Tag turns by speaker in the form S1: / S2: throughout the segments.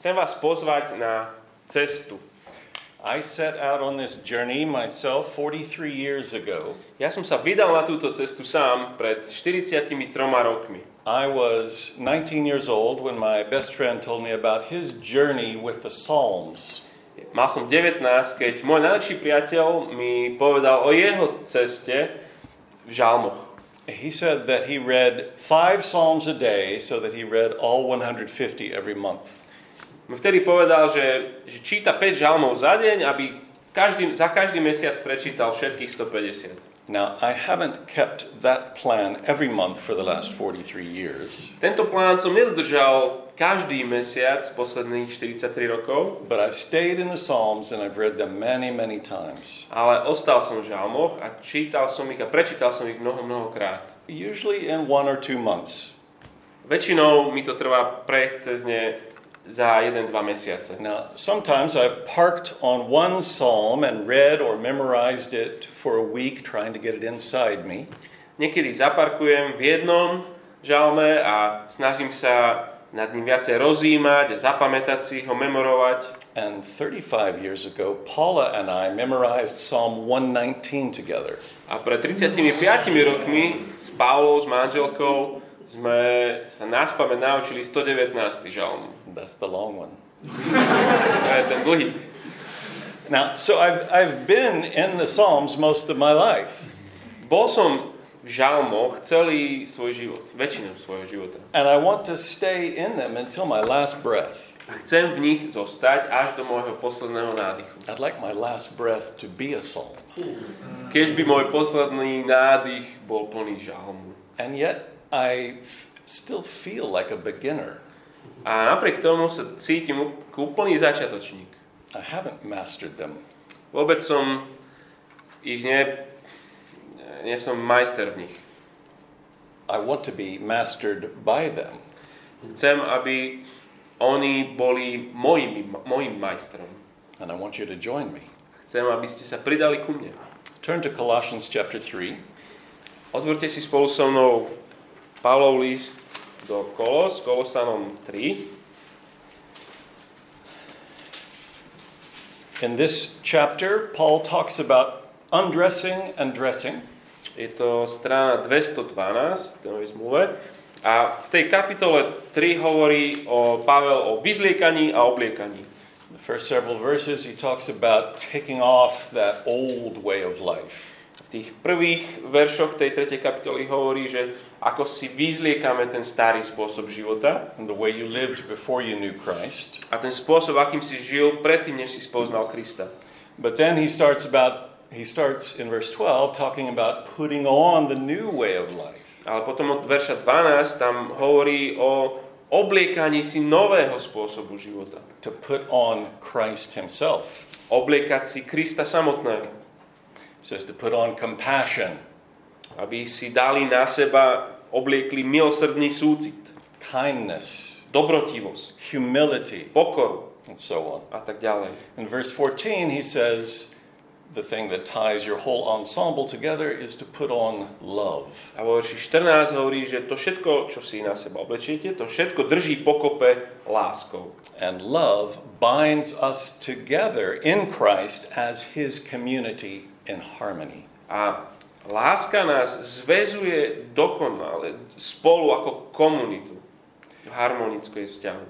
S1: Chcem vás pozvať na cestu.
S2: I set out on this journey myself 43 years ago.
S1: Ja som sa vydal na túto cestu sám pred 43 rokmi.
S2: I was 19 years old when my best friend told me about his journey with the Psalms.
S1: Mal som 19, keď môj najlepší priateľ mi povedal o jeho ceste v žalmoch.
S2: He said that he read five Psalms a day so that he read all 150 every month.
S1: Vtedy povedal, že, že číta 5 žalmov za deň, aby každý, za každý mesiac prečítal všetkých 150.
S2: Now, I haven't kept that plan every month for the last 43 years.
S1: Tento plán som nedodržal každý mesiac posledných 43 rokov.
S2: But I've stayed in the Psalms and I've read them many, many times.
S1: Ale ostal som v žalmoch a čítal som ich a prečítal som ich mnoho, mnoho krát.
S2: Usually in one or two months.
S1: Väčšinou mi to trvá prejsť cez ne za 1-2 mesiace.
S2: Now, sometimes I've parked on one psalm and read or memorized it for a week trying to get it inside me.
S1: Niekedy zaparkujem v jednom žalme a snažím sa nad ním viacej rozímať, zapamätať si ho, memorovať.
S2: And 35 years ago, Paula and I memorized Psalm 119 together.
S1: A pred 35 rokmi s Paulou, s manželkou, sme sa nás pamäť naučili 119. žalm.
S2: That's the long one.
S1: ten dlhý.
S2: Now, so I've, I've been in the Psalms most of my life.
S1: Bol som v žalmoch celý svoj život, väčšinu svojho života.
S2: And I want to stay in them until my last breath.
S1: A chcem v nich zostať až do môjho posledného nádychu.
S2: I'd like my last breath to be a psalm.
S1: Keď by môj posledný nádych bol plný žalmu.
S2: And yet I still feel like a beginner.
S1: A napriek tomu sa cítim úplný začiatočník.
S2: I haven't mastered them.
S1: Vôbec som ich ne, nie som majster v nich.
S2: I want to be mastered by them.
S1: Chcem, aby oni boli mojimi, mojim majstrom.
S2: And I want you to join me.
S1: Chcem, aby ste sa pridali ku mne.
S2: Turn to Colossians chapter 3.
S1: Otvorte si spolu so mnou Pavlov list do Kolos, Kolosanom 3.
S2: In this chapter, Paul talks about undressing and dressing.
S1: Je to strana 212 v zmluve. A v tej kapitole 3 hovorí o Pavel o vyzliekaní a obliekaní.
S2: In the first several verses, he talks about taking off that old way of life.
S1: V tých prvých veršoch tej 3. kapitoly hovorí, že ako si vyzliekame ten starý spôsob života
S2: and the way you lived before you knew Christ.
S1: a ten spôsob, akým si žil predtým, než si spoznal Krista.
S2: But then he starts about he starts in verse 12 talking about putting on the new way of life.
S1: Ale potom od verša 12 tam hovorí o obliekaní si nového spôsobu života.
S2: To put on Christ himself.
S1: Obliekať si Krista samotného.
S2: It says to put on compassion,
S1: Aby si dali na seba, obliekli milosrdný súcit,
S2: kindness,
S1: dobrotivosť,
S2: humility,
S1: pokoru
S2: and so on.
S1: a tak ďalej.
S2: In verse 14 he says the thing that ties your whole ensemble together is to put on love.
S1: A vo verši 14 hovorí, že to všetko, čo si na seba oblečiete, to všetko drží pokope láskou.
S2: And love binds us together in Christ as his community in harmony.
S1: A láska nás zväzuje dokonale spolu ako komunitu v harmonickej vzťahu.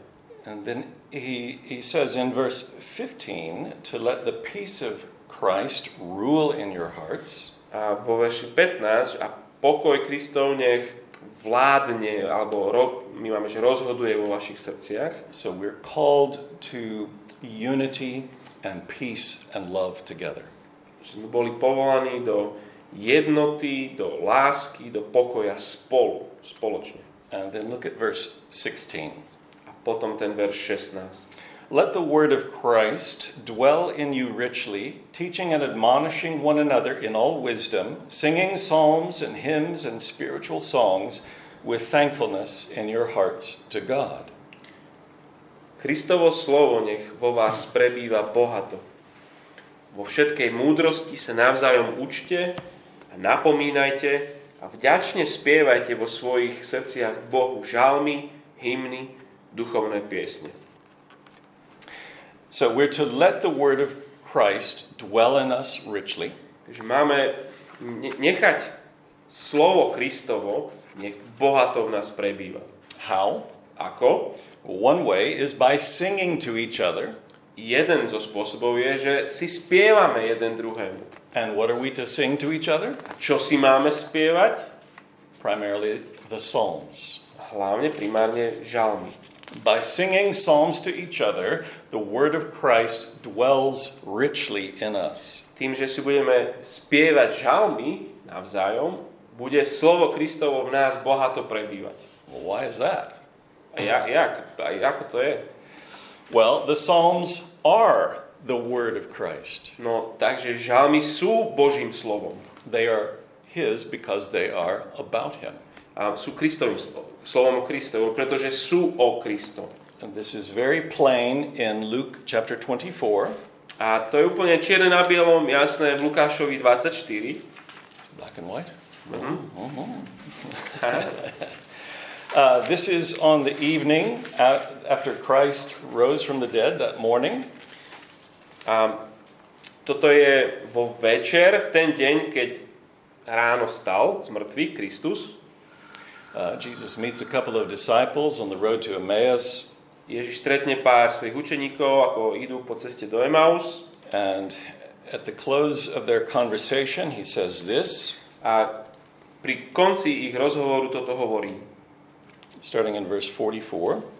S2: And then he, he says in verse 15 to let the peace of Christ rule in your hearts,
S1: A vo verši 15, a pokoj Kristov nech vládne, alebo ro, my máme, že rozhoduje vo vašich srdciach.
S2: so we're called to unity and peace and love together.
S1: Že sme boli povolaní do jednoty, do lásky, do pokoja spolu, spoločne.
S2: And then look at verse 16.
S1: A potom ten verš 16.
S2: Let the word of Christ dwell in you richly, teaching and admonishing one another in all wisdom, singing psalms and hymns and spiritual songs with thankfulness in your hearts to God.
S1: Kristovo slovo nech vo vás prebýva bohato. Vo všetkej múdrosti sa navzájom učte napomínajte a vďačne spievajte vo svojich srdciach Bohu žalmy, hymny, duchovné piesne.
S2: So we're to let the word of Christ dwell in us richly.
S1: Takže máme ne- nechať slovo Kristovo, nech bohato v nás prebýva.
S2: How?
S1: Ako?
S2: One way is by singing to each other.
S1: Jeden zo spôsobov je, že si spievame jeden druhému.
S2: And what are we to sing to each other?
S1: A čo si máme spievať?
S2: Primarily the Psalms.
S1: Hlavne primárne žalmy.
S2: By singing psalms to each other, the word of Christ dwells richly in us.
S1: Tým, že si budeme spievať žalmy navzájom, bude slovo Kristovo v nás bohato prebývať.
S2: Well, why is that?
S1: A ja, jak? A ako to je?
S2: Well, the psalms are the word of Christ.
S1: No, takže žalmy sú Božím slovom.
S2: They are his because they are about him.
S1: A sú Kristovým slovom, o Kristovu, pretože sú o Kristom.
S2: And this is very plain in Luke chapter 24.
S1: A to je úplne čierne na bielom, jasné v Lukášovi 24.
S2: It's black and white. Uh, this is on the evening a- after Christ rose from the dead that morning.
S1: A toto je vo večer, v ten deň, keď ráno vstal z mŕtvych Kristus.
S2: Uh, Jesus meets a couple of disciples on the road to Emmaus,
S1: Ježiš stretne pár svojich učeníkov, ako idú po ceste do Emaus.
S2: and at the close of their conversation, he says this,
S1: A pri konci ich rozhovoru toto hovorí
S2: starting in verse 44.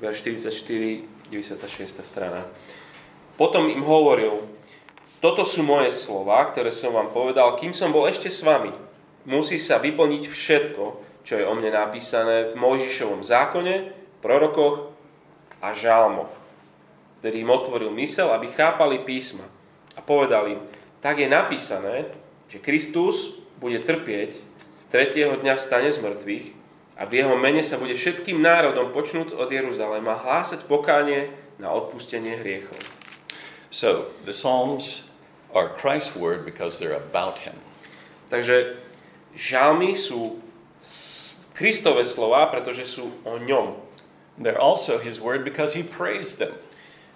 S1: Verš 44, 96. strana. Potom im hovoril, toto sú moje slova, ktoré som vám povedal, kým som bol ešte s vami. Musí sa vyplniť všetko, čo je o mne napísané v Mojžišovom zákone, prorokoch a žalmoch. Vtedy im otvoril mysel, aby chápali písma. A povedal im, tak je napísané, že Kristus bude trpieť, tretieho dňa vstane z mŕtvych a v jeho mene sa bude všetkým národom počnúť od Jeruzalema hlásať pokánie na odpustenie hriechov.
S2: So the Psalms are Christ's word because they're about him.
S1: Takže žalmy sú Kristové slova, pretože sú o ňom.
S2: They're also his word because he praised them.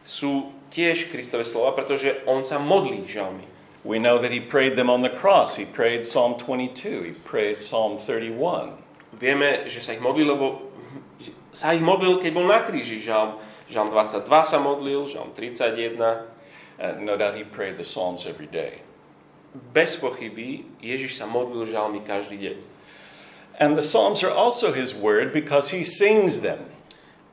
S1: Sú tiež Kristové slova, pretože on sa modlí žalmy.
S2: We know that he prayed them on the cross. He prayed Psalm 22, he prayed Psalm 31.
S1: Vieme, že sa ich modlil, lebo sa ich modlil, keď bol na kríži. Žalm, žalm 22 sa modlil, žalm 31.
S2: And no doubt he prayed the Psalms every day.
S1: Bez pochyby Ježiš sa modlil žalmy každý deň.
S2: And the Psalms are also his word because he sings them.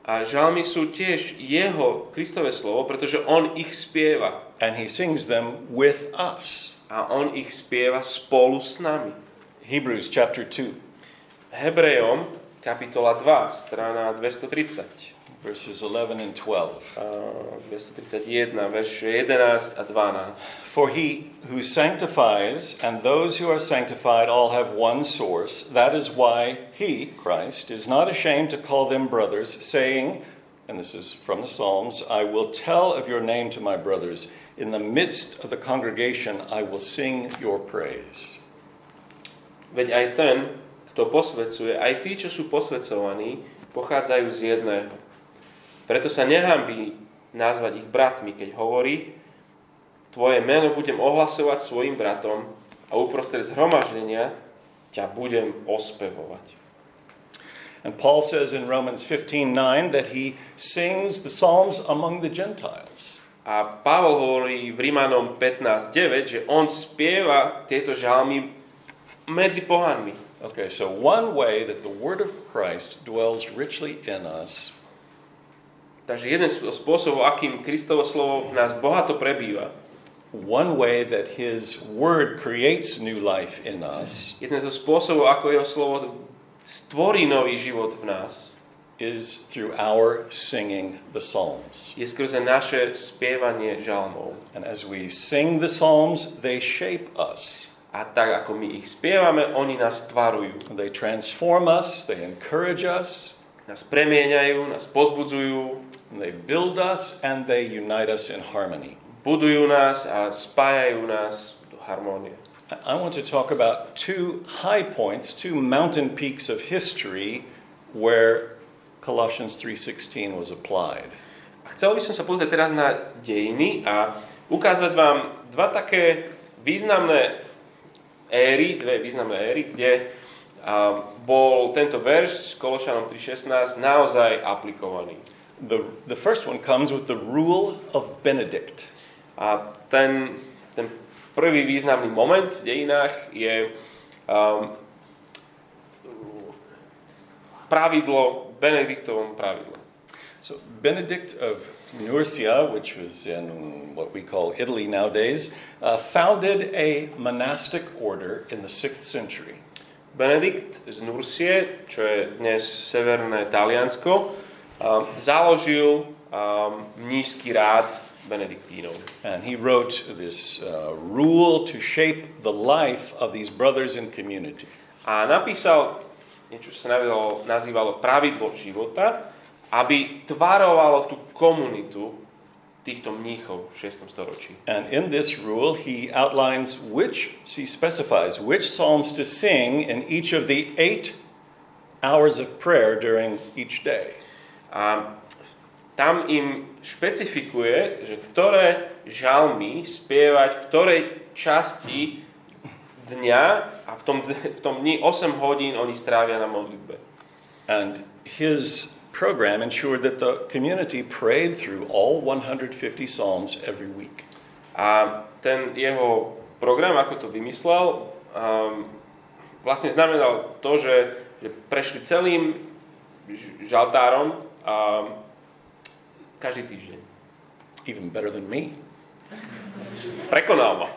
S1: A žalmy sú tiež jeho Kristové slovo, pretože on ich spieva.
S2: And he sings them with us.
S1: A on ich spieva spolu s nami.
S2: Hebrews chapter 2,
S1: Hebrejom, kapitola 2, strana 230.
S2: verses 11 and 12.
S1: a 231, verše 11 a 12.
S2: For he who sanctifies and those who are sanctified all have one source. That is why he, Christ, is not ashamed to call them brothers, saying, and this is from the Psalms, I will tell of your name to my brothers. In the midst of the congregation, I will sing your praise.
S1: Veď aj ten, kto posvedcuje, aj tí, čo sú posvedcovaní, pochádzajú z jedného. Preto sa nehambí nazvať ich bratmi, keď hovorí, tvoje meno budem ohlasovať svojim bratom a uprostred zhromaždenia ťa budem ospevovať.
S2: And Paul says in Romans 15:9 that he sings the psalms among the Gentiles.
S1: A Pavol hovorí v Rímanom 15.9, že on spieva tieto žalmy medzi pohanmi.
S2: Okay, so one way that the word of Christ dwells richly in us
S1: Takže jeden z spôsobov, akým Kristovo slovo nás bohato prebýva,
S2: One way that his word creates new life in us
S1: jeden zo spôsobov, ako jeho slovo stvorí nový život v nás,
S2: is through our singing the Psalms.
S1: je skrze naše spievanie žalmov.
S2: And as we sing the Psalms, they shape us.
S1: A tak ako my ich spievame, oni nás tvarujú.
S2: They transform us, they encourage us,
S1: Nás premieňajú, nás pozbudzujú,
S2: they build us, and they unite us in harmony.
S1: budujú nás a spájajú nás do harmónie.
S2: I I want to talk about two high points, two mountain peaks of history where Colossians 3:16 was applied.
S1: A chcel by som sa pozrieť teraz na dejiny a ukázať vám dva také významné éry, dve významné éry, kde bol tento verš s Kološanom 3.16 naozaj aplikovaný.
S2: The, the first one comes with the rule of Benedict.
S1: A ten, ten prvý významný moment v dejinách je um, pravidlo, Benediktovom pravidlo.
S2: So Benedict of Nursia, which was in what we call Italy nowadays, uh, founded a monastic order in the 6th century.
S1: Benedikt z Nursie, čo je dnes severné Taliansko, um, založil um, mnížský rád Benediktínov.
S2: And he wrote this uh, rule to shape the life of these brothers in community.
S1: A napísal niečo, čo sa nazývalo, pravidlo života, aby tvarovalo tú komunitu týchto mníchov v 6. storočí.
S2: And in this rule, he outlines which, he specifies which psalms to sing in each of the eight hours of prayer during each day.
S1: A tam im špecifikuje, že ktoré žalmy spievať v ktorej časti dňa a v tom, v tom dni 8 hodín oni strávia na modlitbe.
S2: And his program ensured that the community prayed through all 150 psalms every week.
S1: A ten jeho program, ako to vymyslel, um, vlastne znamenal to, že, že prešli celým žaltárom um, každý týždeň.
S2: Even better than me.
S1: Prekonal ma.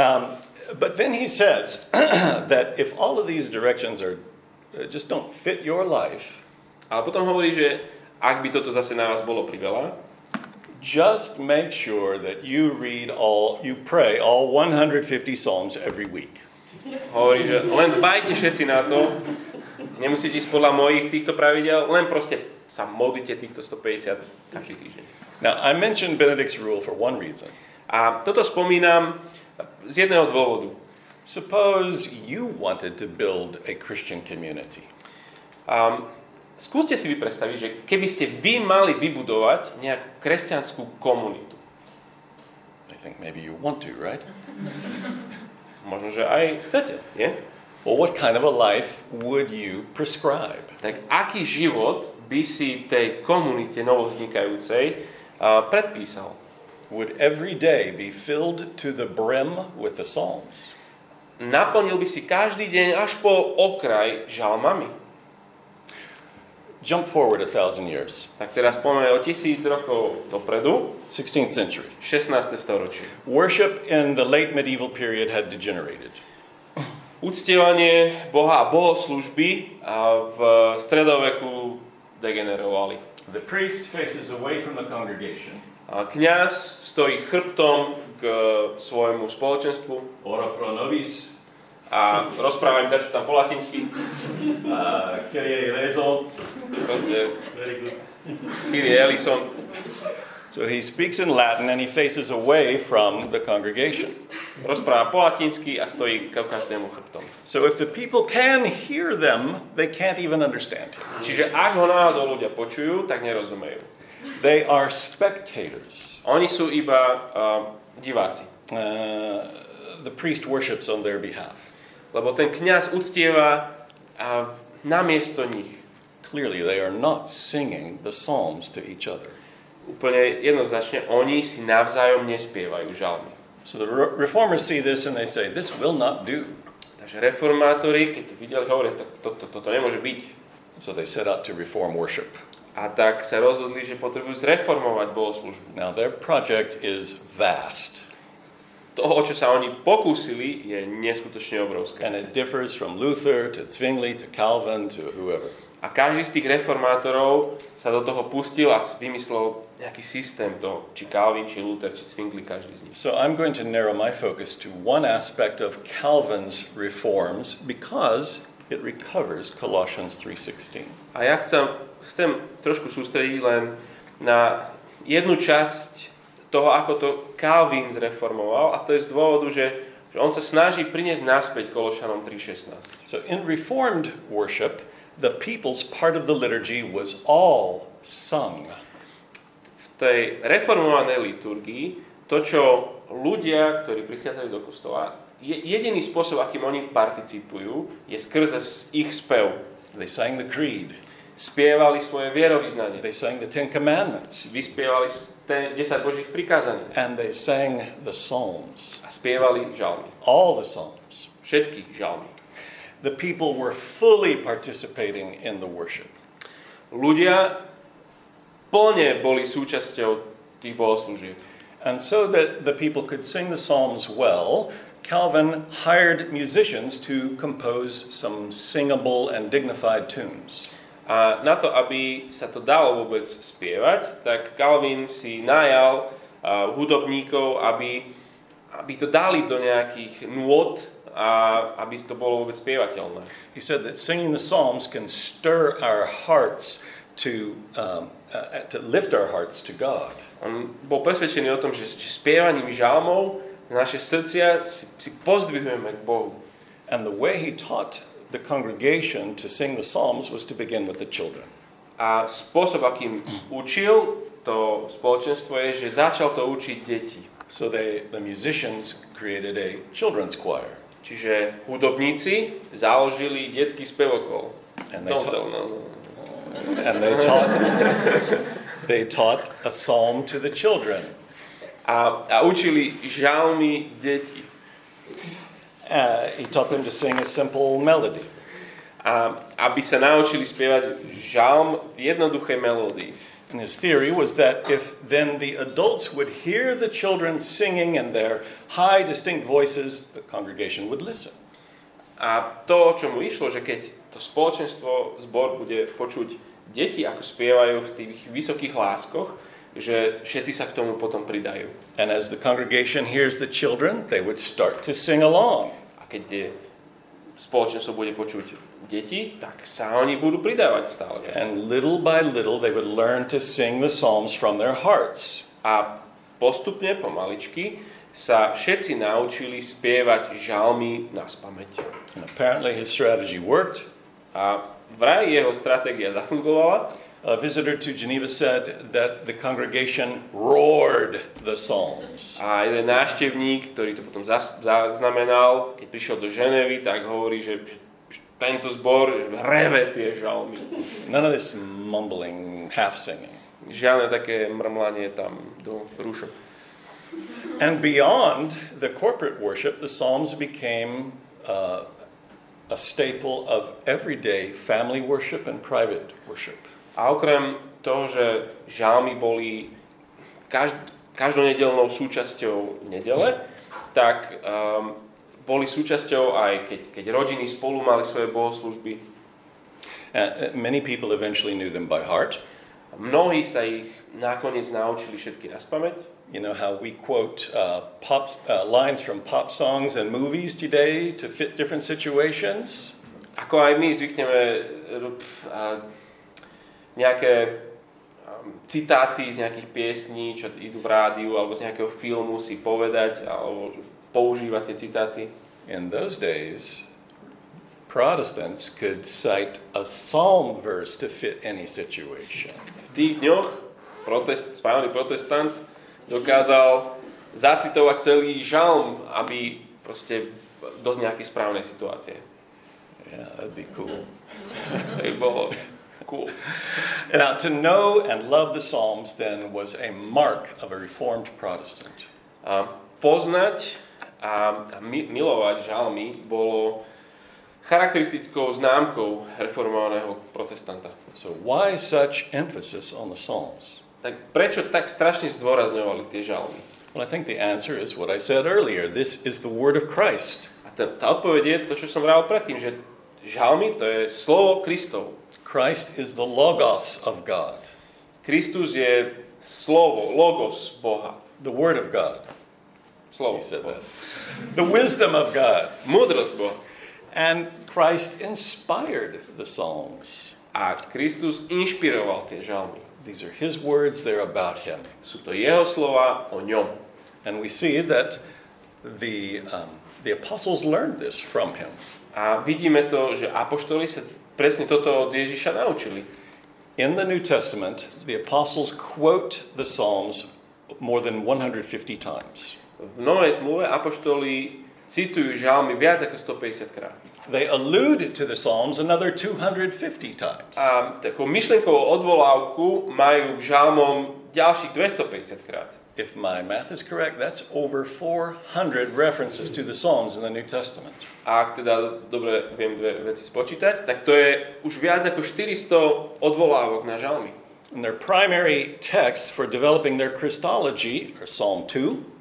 S2: Um, but then he says that if all of these directions are uh, just don't fit your life,
S1: Ale potom hovorí, že ak by toto zase na vás bolo priveľa,
S2: just make sure that you read all, you pray all 150 psalms every week.
S1: hovorí, že len dbajte všetci na to, nemusíte ísť podľa mojich týchto pravidel, len proste sa modlite týchto 150 každý týždeň.
S2: Now, I mentioned Benedict's rule for one reason.
S1: A toto spomínam z jedného dôvodu.
S2: Suppose you wanted to build a Christian community.
S1: Um, skúste si vy predstaviť, že keby ste vy mali vybudovať nejakú kresťanskú komunitu,
S2: I think maybe you want to, right?
S1: možno, že aj chcete, nie?
S2: Well, what kind of a life would you prescribe?
S1: Tak aký život by si tej komunite novovznikajúcej uh, predpísal?
S2: Would every day be filled to the brim with the Psalms?
S1: Naplnil by si každý deň až po okraj žalmami?
S2: Jump forward a thousand years,
S1: Tak teraz poďme o tisíc rokov dopredu,
S2: 16th century.
S1: 16. storočie.
S2: Worship in the late medieval period had degenerated.
S1: Uctievanie Boha a bohoslužby a v stredoveku degenerovali.
S2: The priest faces away from the congregation.
S1: A kňaz stojí chrbtom k svojmu spoločenstvu
S2: Ora pro nobis,
S1: a rozpráva im dačo tam po latinsky.
S2: uh, Kyrie eleison.
S1: Proste Kyrie Ellison.
S2: So he speaks in Latin and he faces away from the congregation.
S1: Rozpráva po latinsky a stojí k každému chrbtom.
S2: So if the people can hear them, they can't even understand him.
S1: Čiže ak ho náhodou ľudia počujú, tak nerozumejú.
S2: They are spectators.
S1: Oni sú iba uh, diváci.
S2: Uh, the priest worships on their behalf.
S1: Lebo ten kňaz uctieva a namiesto nich.
S2: Clearly, they are not singing the psalms to each other.
S1: Úplne jednoznačne, oni si navzájom nespievajú žalmy.
S2: So the re- reformers see this and they say, This will not do.
S1: Takže reformátori, keď to videli, hovoria, to, to, to, toto nemôže byť.
S2: So they set out to reform worship.
S1: A tak sa rozhodli, že potrebujú zreformovať bohoslužbu.
S2: Now, their project is vast
S1: Toho, čo sa oni pokúsili, je neskutočne obrovské.
S2: and it differs from Luther to Zwingli to Calvin to whoever.
S1: A každý z tých reformátorov sa do toho pustil a vymyslel nejaký systém to, či Calvin, či Luther, či Zwingli, každý z nich.
S2: So I'm going to narrow my focus to one aspect of Calvin's reforms because it recovers Colossians 3:16.
S1: A ja chcem, chcem trošku sústrediť len na jednu časť toho, ako to Calvin zreformoval a to je z dôvodu, že, že on sa snaží priniesť naspäť Kološanom 3.16.
S2: So in reformed worship, the people's part of the liturgy was all sung.
S1: V tej reformovanej liturgii to, čo ľudia, ktorí prichádzajú do kostola, je, jediný spôsob, akým oni participujú, je skrze ich spev.
S2: They sang the creed.
S1: Spievali svoje vierovýznanie.
S2: They sang the Ten Commandments.
S1: Vyspievali 10 Božích prikázaní.
S2: And they sang the Psalms.
S1: A spievali žalmy.
S2: All the Psalms.
S1: Všetky žalmy.
S2: The people were fully participating in the worship.
S1: Ľudia plne boli súčasťou tých bohoslúžieb.
S2: And so that the people could sing the Psalms well, Calvin hired musicians to compose some singable and dignified tunes.
S1: A na to, aby sa to dalo vôbec spievať, tak Calvin si najal uh, hudobníkov, aby, aby to dali do nejakých nôd a aby to bolo vôbec spievateľné.
S2: He said that singing the Psalms can stir our hearts to, um, uh, to lift our hearts to God.
S1: On bol presvedčený o tom, že, že spievaním žalmov naše srdcia si, si pozdvihujeme k Bohu.
S2: And the way he taught the congregation to sing the Psalms was to begin with the children.
S1: A spôsob, akým učil to spoločenstvo je, že začal to učiť deti.
S2: So they, the musicians created a children's choir.
S1: Čiže hudobníci založili detský spevokol.
S2: And they, ta-
S1: tell, no, no.
S2: and they taught they taught a psalm to the children.
S1: A, a učili žalmy deti.
S2: Uh, he taught them to sing a simple melody.
S1: A aby sa naučili spievať žalm v jednoduchej melódii.
S2: And his theory was that if then the adults would hear the children singing in their high, distinct voices, the congregation would listen.
S1: A to, čo mu išlo, že keď to spoločenstvo, zbor bude počuť deti, ako spievajú v tých vysokých láskoch, že všetci sa k tomu potom pridajú.
S2: And as the congregation hears the children, they would start to sing along.
S1: Keď spoločenstvo bude počuť deti, tak sa oni budú pridávať stále viac.
S2: And little by little, they would learn to sing the psalms from their hearts.
S1: A postupne, pomaličky, sa všetci naučili spievať žalmy na spameť.
S2: And apparently, his strategy worked.
S1: A vraj jeho stratégia zafungovala.
S2: A visitor to Geneva said that the congregation roared the psalms.
S1: A jeden návštevník, ktorý to potom zaznamenal, keď prišiel do Ženevy, tak hovorí, že tento zbor reve tie žalmy.
S2: None of this mumbling, half singing.
S1: Žiadne také mrmlanie tam do rúšok.
S2: And beyond the corporate worship, the Psalms became uh, a staple of everyday family worship and private worship.
S1: A okrem toho, že žalmy boli každ- každonedelnou súčasťou nedele, tak um, boli súčasťou aj keď, keď rodiny spolu mali svoje bohoslužby.
S2: Uh, many people eventually knew them by heart.
S1: Mnohí sa ich nakoniec naučili všetky na spameť.
S2: You know how we quote uh, pop, uh, lines from pop songs and movies today to fit different situations?
S1: Ako aj my zvykneme uh, nejaké um, citáty z nejakých piesní, čo idú v rádiu, alebo z nejakého filmu si povedať, alebo používať tie citáty.
S2: In those days, Protestants could cite a psalm verse to fit any situation.
S1: V tých dňoch protest, správny protestant dokázal zacitovať celý žalm, aby proste do nejakej správnej situácie.
S2: Yeah, that'd be cool.
S1: To by bolo cool.
S2: Now, to know and love the Psalms then was a mark of a Reformed Protestant.
S1: A poznať a, a mi, milovať žalmy bolo charakteristickou známkou reformovaného protestanta.
S2: So, why such emphasis on the Psalms?
S1: Tak prečo tak strašne zdôrazňovali tie žalmy?
S2: Well, I think the answer is what I said earlier this is the Word of Christ.
S1: A tá, tá odpoveď je to, čo som vral predtým, že žalmy to je slovo Kristov.
S2: Christ is the Logos of God,
S1: Kristus je slovo, logos Boha.
S2: the Word of God.
S1: Slovo.
S2: He said that. The wisdom of God.
S1: Múdrosť Boha.
S2: And Christ inspired the Psalms.
S1: A Kristus inšpiroval tie žalmy.
S2: These are his words, they're about him.
S1: Sú to jeho slova o ňom.
S2: And we see that the, um, the apostles learned this from him.
S1: A vidíme to, že apoštoli sa presne toto od Ježiša naučili.
S2: In the New Testament, the apostles quote the Psalms more than 150 times.
S1: V Novej zmluve apoštoli citujú žalmy viac ako 150 krát.
S2: They allude to the Psalms another 250 times.
S1: A takú myšlienkovú odvolávku majú k žalmom ďalších 250 krát.
S2: If my math is correct, that's over 400 references to the Psalms in the New Testament.
S1: A ak teda dobre viem dve veci spočítať, tak to je už viac ako 400 odvolávok na žalmy.
S2: And their primary texts for developing their Christology are Psalm 2,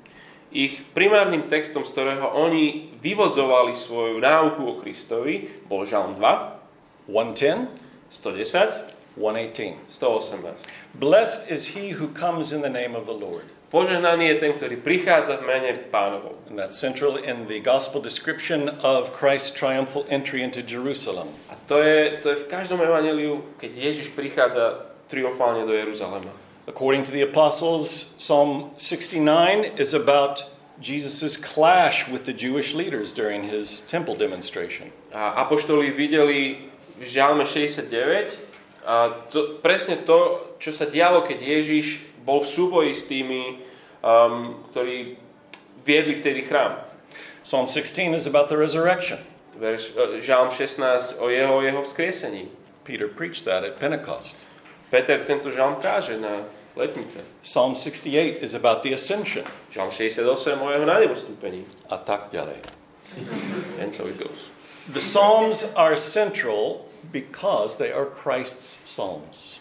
S1: Ich primárnym textom, z ktorého oni vyvodzovali svoju náuku o Kristovi, bol Žalm 2,
S2: 110,
S1: 110,
S2: 118.
S1: 118.
S2: Blessed is he who comes in the name of the Lord.
S1: Požehnaný je ten, ktorý prichádza v mene pánovom.
S2: And that's central in the gospel description of Christ's triumphal entry into Jerusalem.
S1: A to je, to je v každom evaneliu, keď Ježiš prichádza triumfálne do Jeruzalema.
S2: According to the apostles, Psalm 69 is about Jesus' clash with the Jewish leaders during his temple demonstration.
S1: A apoštoli videli v Žalme 69 a to, presne to, čo sa dialo, keď Ježiš bol v súboji s tými, um, ktorí viedli vtedy chrám.
S2: Psalm 16 is about the resurrection.
S1: Verš, e, Žalm 16 o jeho, jeho vzkriesení.
S2: Peter preached that at Pentecost.
S1: Peter tento žalm káže na letnice.
S2: Psalm 68 is about the ascension.
S1: Žalm 68 o jeho nádebostúpení.
S2: A tak ďalej.
S1: And so it goes.
S2: The Psalms are central because they are Christ's Psalms.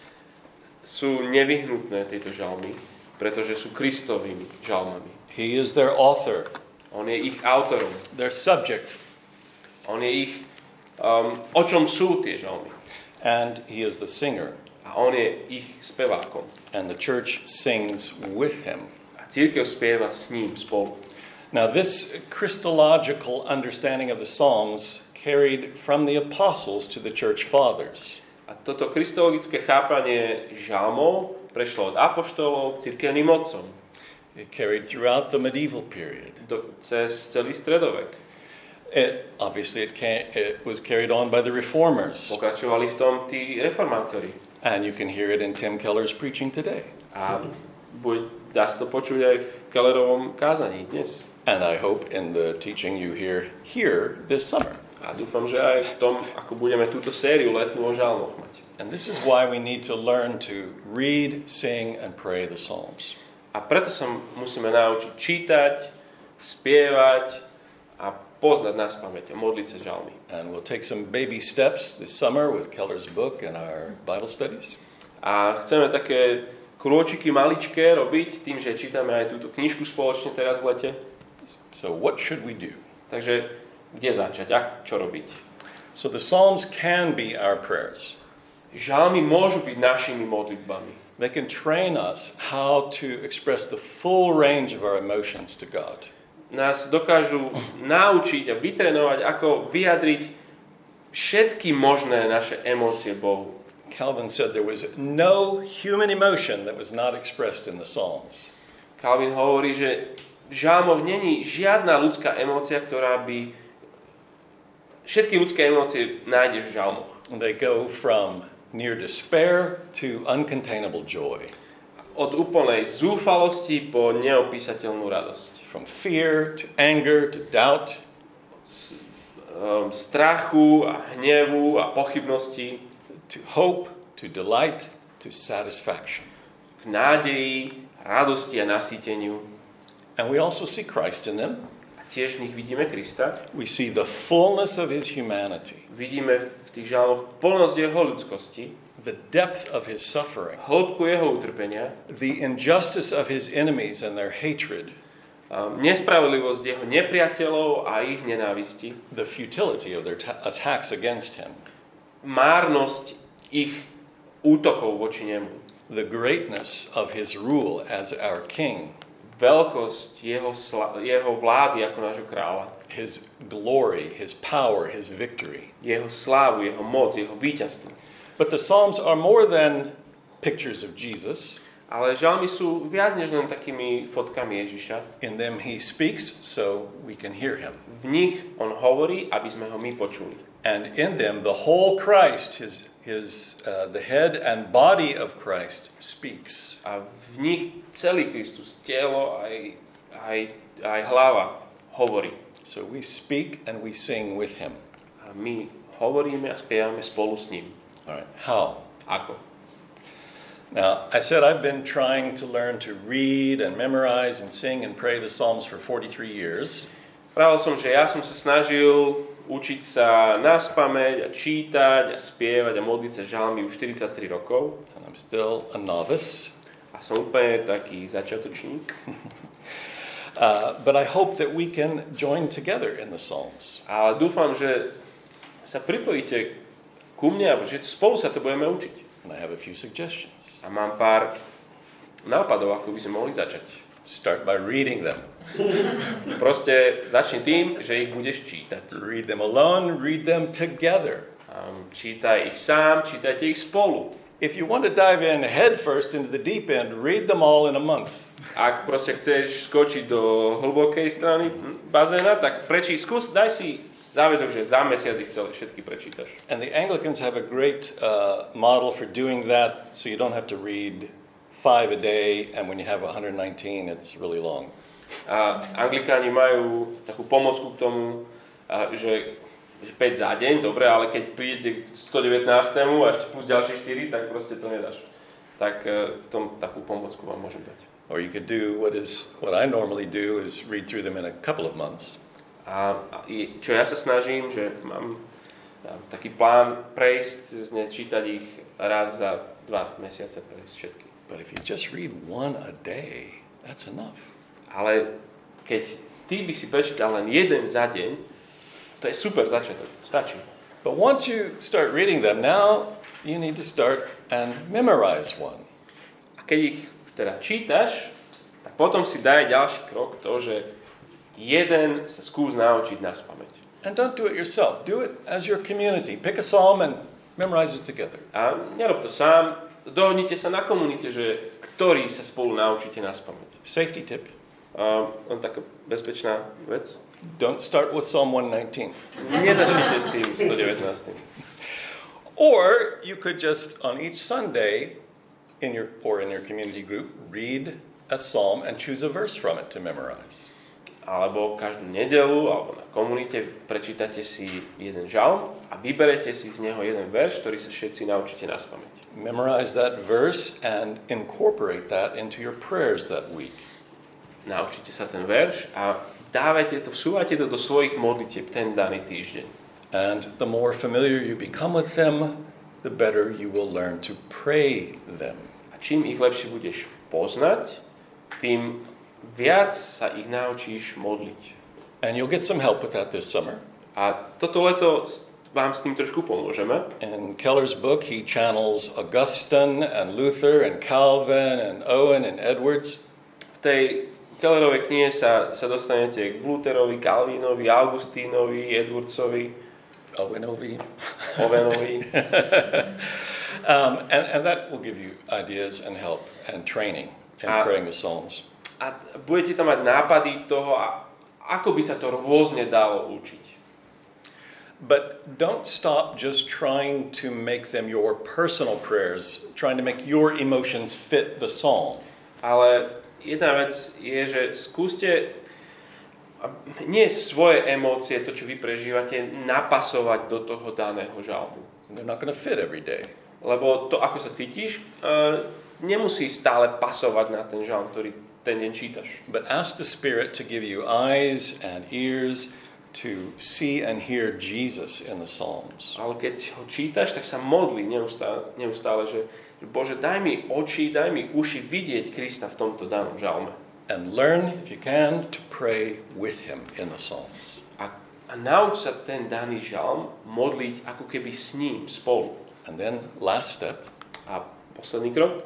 S1: Sú nevyhnutné tieto žalmy, pretože sú Kristovými žalmami.
S2: He is their author,
S1: On je ich autorom.
S2: their subject,
S1: On je ich... Um, o čom sú tie žalmy?
S2: and he is the singer.
S1: A on je ich spevákom.
S2: And the church sings with him.
S1: A církev spieva s ním spolu.
S2: Now, this Christological understanding of the Psalms carried from the apostles to the church fathers.
S1: A toto kristologické chápanie žalmov prešlo od apoštolov k cirkevným otcom.
S2: It carried throughout the medieval period.
S1: Do, cez celý stredovek.
S2: It, obviously, it, can, it was carried on by the reformers.
S1: Pokračovali v tom tí reformátori.
S2: And you can hear it in Tim Keller's preaching today.
S1: A buď, dá sa to počuť aj v Kellerovom kázaní dnes.
S2: And I hope in the teaching you hear here this summer.
S1: A dúfam, že aj v tom, ako budeme túto sériu letnú o žalmoch mať.
S2: And this is why we need to learn to read, sing, and pray the Psalms.
S1: A preto sa musíme naučiť čítať, spievať a poznať nás pamäť a modliť sa žalmy.
S2: And we'll take some baby steps this summer with Keller's book and our Bible studies.
S1: A chceme také krôčiky maličké robiť tým, že čítame aj túto knižku spoločne teraz v lete.
S2: So, what should we do?
S1: Takže kde začať? A čo robiť?
S2: So, the Psalms can be our prayers.
S1: Žalmy môžu byť našimi modlitbami.
S2: They can train us how to express the full range of our emotions to God.
S1: Nás dokážu naučiť a vytrenovať, ako vyjadriť všetky možné naše emócie Bohu.
S2: Calvin said there was no human emotion that was not expressed in the Psalms.
S1: Calvin hovorí, že v žalmoch není žiadna ľudská emócia, ktorá by... Všetky ľudské emócie nájdeš v žalmoch.
S2: They go from near despair to uncontainable joy,
S1: Od úplnej zúfalosti po neopísateľnú radosť.
S2: from fear to anger to doubt,
S1: Um, strachu a hnevu a pochybnosti
S2: to hope to delight to satisfaction.
S1: k nádeji, radosti a nasýteniu.
S2: And we also see Christ in them.
S1: Tiež v nich vidíme Krista.
S2: We see the fullness of his humanity,
S1: Vidíme v tých žalmoch plnosť jeho ľudskosti,
S2: the depth of his suffering,
S1: hĺbku jeho utrpenia,
S2: the injustice of his enemies and their hatred,
S1: um, nespravodlivosť jeho nepriateľov a ich nenávisti,
S2: the futility of their ta- attacks against him.
S1: márnosť ich útokov voči nemu.
S2: the greatness of his rule as our king,
S1: Veľkosť jeho, sla- jeho vlády ako nášho kráľa.
S2: his glory, his power, his victory.
S1: Jeho slávu, jeho moc, jeho víťazstvo.
S2: But the Psalms are more than pictures of Jesus.
S1: Ale žalmy sú viac než len takými fotkami Ježiša.
S2: In them he speaks so we can hear him.
S1: V nich on hovorí, aby sme ho my počuli.
S2: And in them the whole Christ, his, his, uh, the head and body of Christ, speaks.
S1: A v nich celý Kristus, telo aj, aj, aj hlava hovorí.
S2: So we speak and we sing with him.
S1: A my hovoríme a spievame spolu s ním.
S2: All right, how?
S1: Ako?
S2: Now, I said I've been trying to learn to read and memorize and sing and pray the Psalms for 43 years.
S1: Pravil som, že ja som sa snažil učiť sa na spameť a čítať a spievať a modliť sa žalmy už 43 rokov.
S2: and I'm still a novice.
S1: A som úplne taký začiatočník.
S2: Uh, but I hope that we can join together in the Psalms.
S1: Ale dúfam, že sa pripojíte ku mne, a že spolu sa to budeme učiť.
S2: And I have a few suggestions.
S1: A mám pár nápadov, ako by sme mohli začať.
S2: Start by reading them.
S1: Proste začni tým, že ich budeš čítať.
S2: Read them alone, read them together.
S1: Um, čítaj ich sám, čítajte ich spolu.
S2: If you want to dive in head first into the deep end, read them all in a month.
S1: Ak proste chceš skočiť do hlbokej strany bazéna, tak prečí, skús, daj si záväzok, že za mesiac ich celé všetky prečítaš.
S2: And the Anglicans have a great uh, model for doing that, so you don't have to read five a day, and when you have 119, it's really long.
S1: A anglikáni majú takú pomocku k tomu, že, že 5 za deň, dobre, ale keď prídete k 119. a ešte plus ďalšie 4, tak proste to nedáš. Tak e, v tom takú pomocku vám môžem dať.
S2: Or you could do what is what I normally do is read through them in a couple of months.
S1: A, čo ja sa snažím, že mám a, taký plán prejsť čítať ich raz za dva mesiace prejsť všetky.
S2: But if you just read one a day, that's enough.
S1: Ale keď ty by si prečítal len jeden za deň, to je super začiatok, stačí.
S2: But once you start reading them, now you need to start and memorize one.
S1: A keď ich teda čítaš, tak potom si daj ďalší krok, to, že jeden sa skús naučiť na spameť.
S2: And don't do it yourself. Do it as your community. Pick a psalm and memorize it together.
S1: A nerob to sám, dohodnite sa na komunite, že ktorí sa spolu naučíte na spameť.
S2: Safety tip.
S1: A len taká bezpečná vec.
S2: Don't start with Psalm 119.
S1: Nezačnite s tým 119.
S2: Or you could just on each Sunday in your or in your community group read a psalm and choose a verse from it to memorize.
S1: Alebo každú nedelu, alebo na komunite prečítate si jeden žalm a vyberete si z neho jeden verš, ktorý sa všetci naučíte na spameť.
S2: Memorize that verse and incorporate that into your prayers that week.
S1: Naučite sa ten verš a dávajte to, vsúvajte to do svojich modlitieb ten daný týždeň.
S2: And the more familiar you become with them, the better you will learn to pray them.
S1: A čím ich lepšie budeš poznať, tým viac sa ich naučíš modliť.
S2: And you'll get some help with that this summer.
S1: A toto leto vám s tým trošku pomôžeme.
S2: In Keller's book, he channels Augustine and Luther and Calvin and Owen and Edwards.
S1: V tej Kellerovej knihe sa, sa dostanete k Lutherovi, Calvinovi, Augustínovi, Edwardsovi,
S2: Owenovi.
S1: Ovenovi.
S2: Um, and, and that will give you ideas and help and training in
S1: Ah.
S2: praying the Psalms.
S1: A budete tam mať nápady toho, a- ako by sa to rôzne dalo učiť.
S2: But don't stop just trying to make them your personal prayers, trying to make your emotions fit the psalm.
S1: Ale jedna vec je, že skúste nie svoje emócie, to, čo vy prežívate, napasovať do toho daného žalmu.
S2: They're not to fit every day.
S1: Lebo to, ako sa cítiš, eh, nemusí stále pasovať na ten žalm, ktorý ten deň čítaš.
S2: But ask the Spirit to give you eyes and ears to see and hear Jesus in the Psalms.
S1: Ale keď ho čítaš, tak sa modli neustále, neustále že, že Bože, daj mi oči, daj mi uši vidieť Krista v tomto danom žalme.
S2: And learn, if you can, to pray with Him in the Psalms.
S1: A, a nauč sa ten daný žalm modliť ako keby s ním spolu.
S2: And then last step,
S1: A posledný krok,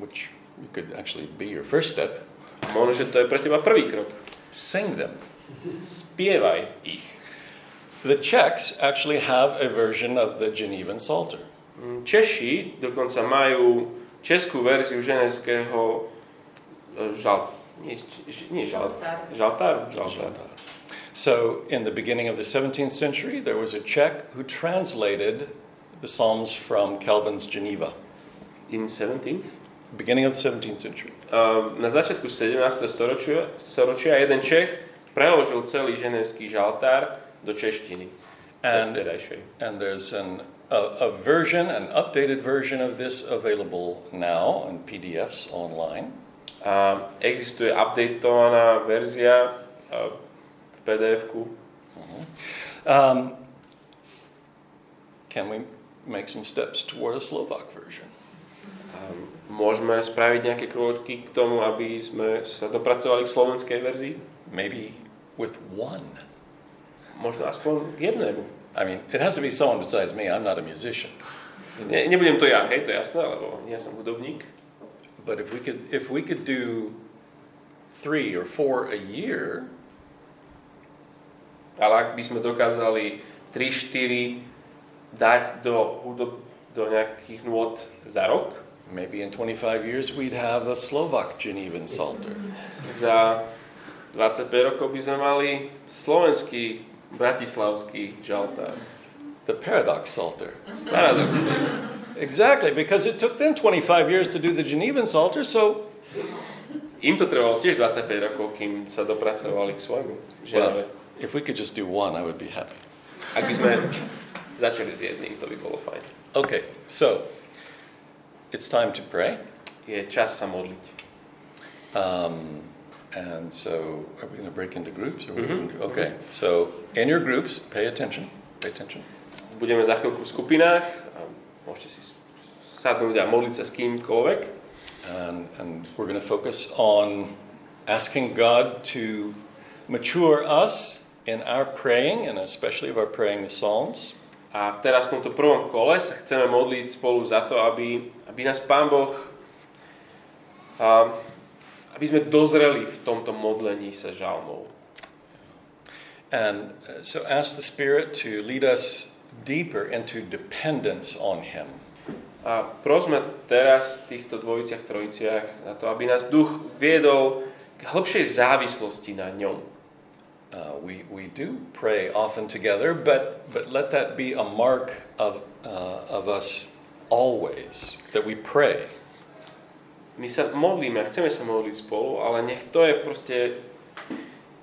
S2: which could actually be your first step,
S1: možno, že to je pre teba prvý krok.
S2: sing them.
S1: Spievaj ich.
S2: The Czechs actually have a version of the Genevan Psalter.
S1: Mm, Češi dokonca majú českú verziu ženevského žal... Nie, nie žal... Žaltáru? Žaltáru.
S2: So, in the beginning of the 17th century, there was a Czech who translated the Psalms from Calvin's Geneva.
S1: In 17th?
S2: Beginning of the 17th century.
S1: Um, na začiatku 17. storočia, storočia jeden Čech preložil celý ženevský žaltár do češtiny.
S2: And, and there's an, a, a version, an updated version of this available now on PDFs online.
S1: A existuje updatovaná verzia v PDF-ku.
S2: Um, can we make some steps toward a Slovak version?
S1: Um, môžeme spraviť nejaké kroky k tomu, aby sme sa dopracovali k slovenskej verzii?
S2: Maybe with one.
S1: Možno aspoň jednému.
S2: I mean, it has to be someone besides me. I'm not a musician.
S1: Ne, nebudem to ja, hej, to je jasné, lebo nie som hudobník.
S2: But if we could, if we could do three or four a year,
S1: Ale ak by sme dokázali 3-4 dať do, hudob, do nejakých nôd za rok,
S2: maybe in 25 years we'd have a Slovak Genevan Psalter.
S1: za 25 rokov by sme mali slovenský bratislavský žaltár.
S2: The Paradox Psalter.
S1: Paradoxne.
S2: Exactly, because it took them 25 years to do the Genevan Psalter, so
S1: Im to trvalo tiež 25 rokov, kým sa dopracovali k svojmu
S2: well, if we could just do one, I would be happy.
S1: Ak by sme začali s jedným, to by bolo fajn.
S2: Okay, so it's time to pray.
S1: Je čas sa modliť.
S2: Um, and so, are we going to break into groups? Or what are we
S1: Mhm.
S2: gonna do? Okay, so in your groups, pay attention. Pay attention.
S1: Budeme za chvíľku v skupinách a môžete si sadnúť a modliť sa s kýmkoľvek.
S2: And, and we're going to focus on asking God to mature us in our praying, and especially of our praying the Psalms.
S1: A teraz v tomto prvom kole sa chceme modliť spolu za to, aby, aby nás Pán Boh, a, aby sme dozreli v tomto modlení sa žalmov.
S2: And uh, so ask the Spirit to lead us deeper into dependence on Him.
S1: A prosme teraz v týchto dvojiciach, trojiciach na to, aby nás duch viedol k hĺbšej závislosti na ňom.
S2: Uh, we, we do pray often together, but, but let that be a mark of, uh, of us always, that we pray.
S1: My sa modlíme, chceme sa modliť spolu, ale nech to je proste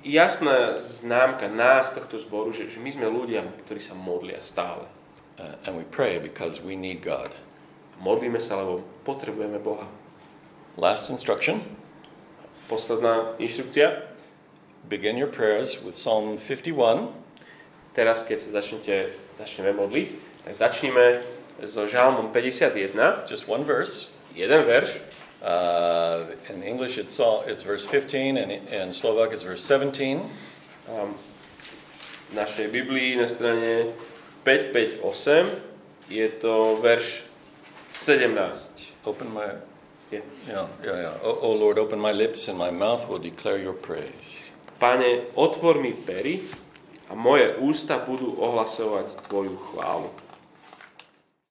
S1: jasná známka nás, tohto zboru, že, že my sme ľudia, ktorí sa modlia stále.
S2: Uh, and we pray because we need God.
S1: Modlíme sa, lebo potrebujeme Boha.
S2: Last instruction
S1: Posledná inštrukcia.
S2: begin your prayers with Psalm 51.
S1: Teraz, keď sa začnete, začneme modliť, tak začneme so žalmom 51,
S2: Just one verse.
S1: jeden verš.
S2: Uh, in English, it's, it's verse 15, and in Slovak, it's verse 17.
S1: Um, v našej Biblii na strane 558 je to verš 17.
S2: Open my,
S1: Je.
S2: yeah, yeah, yeah. Oh, oh Lord, open my lips, and my mouth will declare your praise.
S1: Pane, otvor mi pery a moje ústa budú ohlasovať Tvoju chválu.